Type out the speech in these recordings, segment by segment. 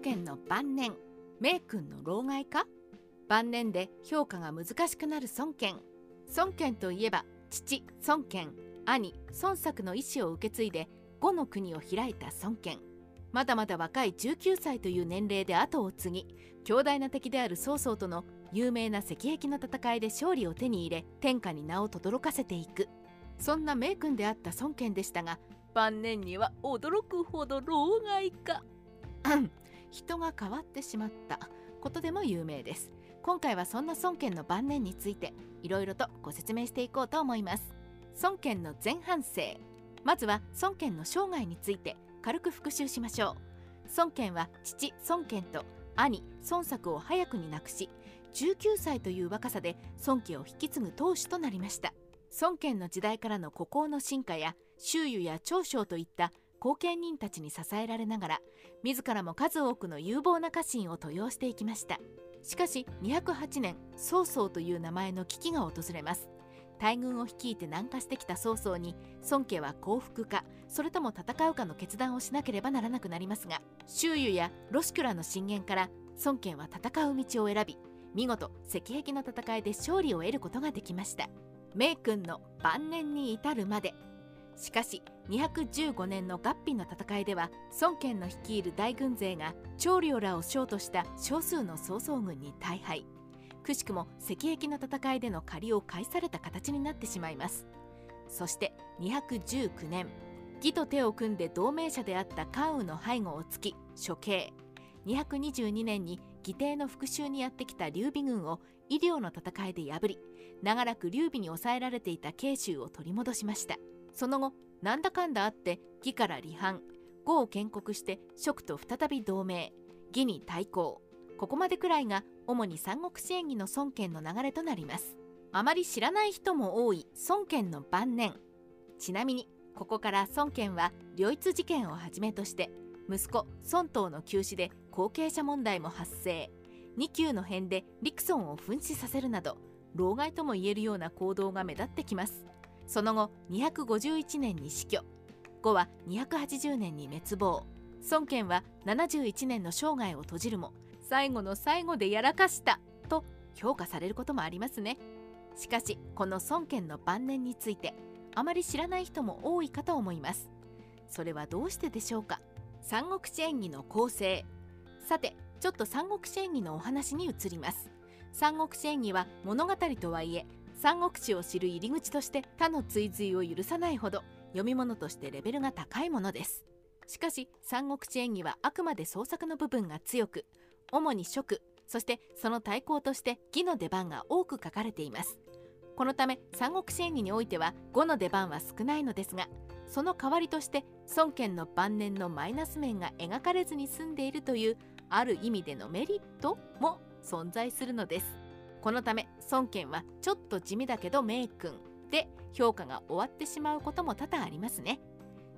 権の晩年名君の老害か？晩年で評価が難しくなる孫権。孫権といえば父孫権兄孫作の意思を受け継いで五の国を開いた孫権。まだまだ若い19歳という年齢で後を継ぎ強大な敵である曹操との有名な石壁の戦いで勝利を手に入れ天下に名を轟かせていく。そんな名君であった孫権でしたが晩年には驚くほど老害か。人が変わってしまったことでも有名です今回はそんな孫権の晩年についていろいろとご説明していこうと思います。孫権の前半生まずは孫権の生涯について軽く復習しましょう。孫権は父孫権と兄孫作を早くに亡くし19歳という若さで孫家を引き継ぐ当主となりました。孫権の時代からの孤高の進化や周囲や長将といった後見人たちに支えられながら自らも数多くの有望な家臣を登用していきました。しかし208年曹操という名前の危機が訪れます。大軍を率いて南下してきた曹操に孫家は降伏かそれとも戦うかの決断をしなければならなくなりますが周囲やロシクラの進言から孫権は戦う道を選び見事石壁の戦いで勝利を得ることができました。名君の晩年に至るまでしかし215年の合併の戦いでは孫権の率いる大軍勢が長領らを将とした少数の曹操軍に大敗。くしくも石壁の戦いでの借りを返された形になってしまいます。そして219年義と手を組んで同盟者であった関羽の背後を突き処刑。222年に義弟の復讐にやってきた劉備軍を医療の戦いで破り長らく劉備に抑えられていた慶州を取り戻しました。その後なんだかんだあって義から離反。呉を建国して蜀と再び同盟。義に対抗。ここまでくらいが主に三国志演義の孫権の流れとなります。あまり知らない人も多い孫権の晩年。ちなみにここから孫権は両一事件をはじめとして息子孫東の急死で後継者問題も発生。2級の変で陸孫を噴死させるなど老害ともいえるような行動が目立ってきます。その後251年に死去。後は280年に滅亡。孫権は71年の生涯を閉じるも最後の最後でやらかした。と評価されることもありますね。しかしこの孫権の晩年についてあまり知らない人も多いかと思います。それはどうしてでしょうか。三国志演義の構成。さてちょっと三国志演義のお話に移ります。三国志演義は物語とはいえ三国志を知る入り口として他の追随を許さないほど読み物としてレベルが高いものです。しかし三国志演義はあくまで創作の部分が強く主に食そしてその対抗として義の出番が多く書かれています。このため三国志演義においては5の出番は少ないのですがその代わりとして孫権の晩年のマイナス面が描かれずに済んでいるというある意味でのメリットも存在するのです。このため孫権はちょっと地味だけど名君で評価が終わってしまうことも多々ありますね。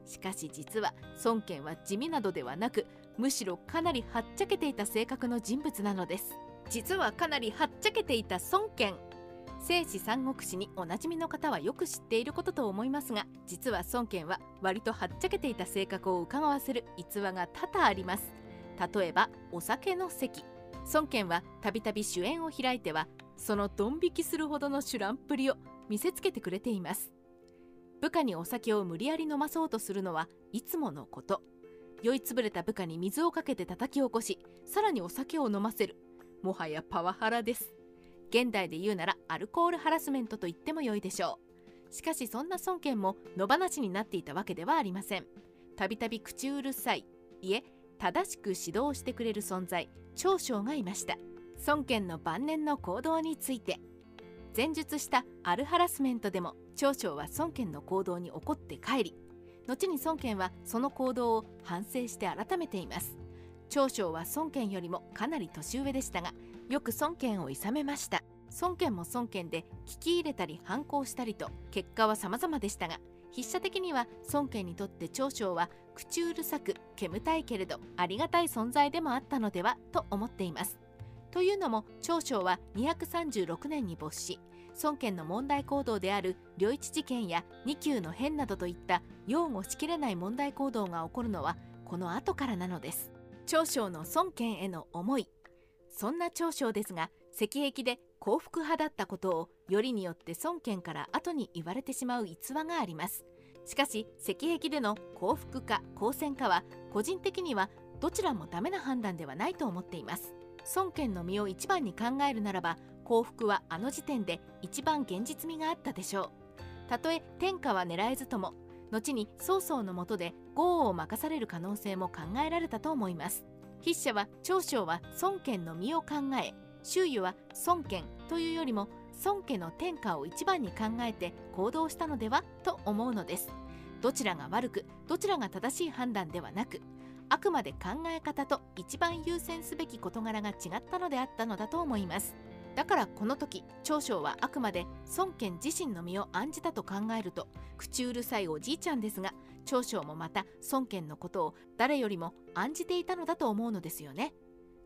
しかし実は孫権は地味などではなくむしろかなりはっちゃけていた性格の人物なのです。実はかなりはっちゃけていた孫権聖史三国志におなじみの方はよく知っていることと思いますが実は孫権は割とはっちゃけていた性格を伺わせる逸話が多々あります。例えばお酒の席。孫権はたびたび主演を開いてはそのドン引きするほどのシュランプリを見せつけてくれています。部下にお酒を無理やり飲まそうとするのはいつものこと。酔いつぶれた部下に水をかけて叩き起こしさらにお酒を飲ませる。もはやパワハラです。現代で言うならアルコールハラスメントと言っても良いでしょう。しかしそんな孫権も野放しになっていたわけではありません。たびたび口うるさい。いえ正しく指導してくれる存在長将がいました。孫権の晩年の行動について。前述したアルハラスメントでも長将は孫権の行動に怒って帰り後に孫権はその行動を反省して改めています。長将は孫権よりもかなり年上でしたがよく孫権を諌めました。孫権も孫権で聞き入れたり反抗したりと結果は様々でしたが筆者的には孫権にとって長将は口うるさく煙たいけれどありがたい存在でもあったのではと思っています。というのも長将は236年に没し孫権の問題行動である領一事件や2級の変などといった擁護しきれない問題行動が起こるのはこの後からなのです。長将の孫権への思い。そんな長将ですが石壁で幸福派だったことをよりによって孫権から後に言われてしまう逸話があります。しかし石壁での幸福か好戦かは個人的にはどちらもダメな判断ではないと思っています。孫権の身を一番に考えるならば幸福はあの時点で一番現実味があったでしょう。たとえ天下は狙えずとも後に曹操のもとで豪を任される可能性も考えられたと思います。筆者は長将は孫権の身を考え周囲は孫権というよりも孫家の天下を一番に考えて行動したのではと思うのです。どちらが悪くどちらが正しい判断ではなくあくまで考え方と一番優先すべき事柄が違ったのであったのだと思います。だからこの時長将はあくまで孫権自身の身を案じたと考えると口うるさいおじいちゃんですが長将もまた孫権のことを誰よりも案じていたのだと思うのですよね。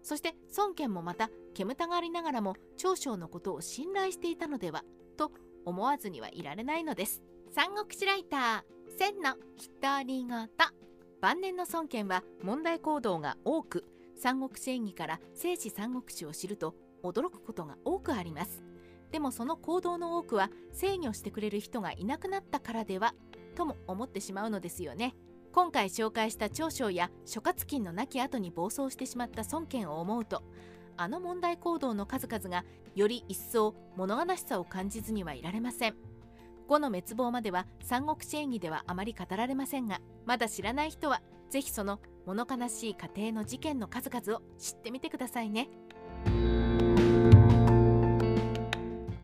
そして孫権もまた煙たがりながらも長将のことを信頼していたのではと思わずにはいられないのです。三国志ライター千の独り言晩年の孫権は問題行動が多く三国志演義から正史三国志を知ると驚くことが多くあります。でもその行動の多くは制御してくれる人がいなくなったからではとも思ってしまうのですよね。今回紹介した長将や諸葛金の亡き後に暴走してしまった孫権を思うとあの問題行動の数々がより一層物悲しさを感じずにはいられません。5の滅亡までは三国志演義ではあまり語られませんがまだ知らない人は是非その物悲しい家庭の事件の数々を知ってみてくださいね。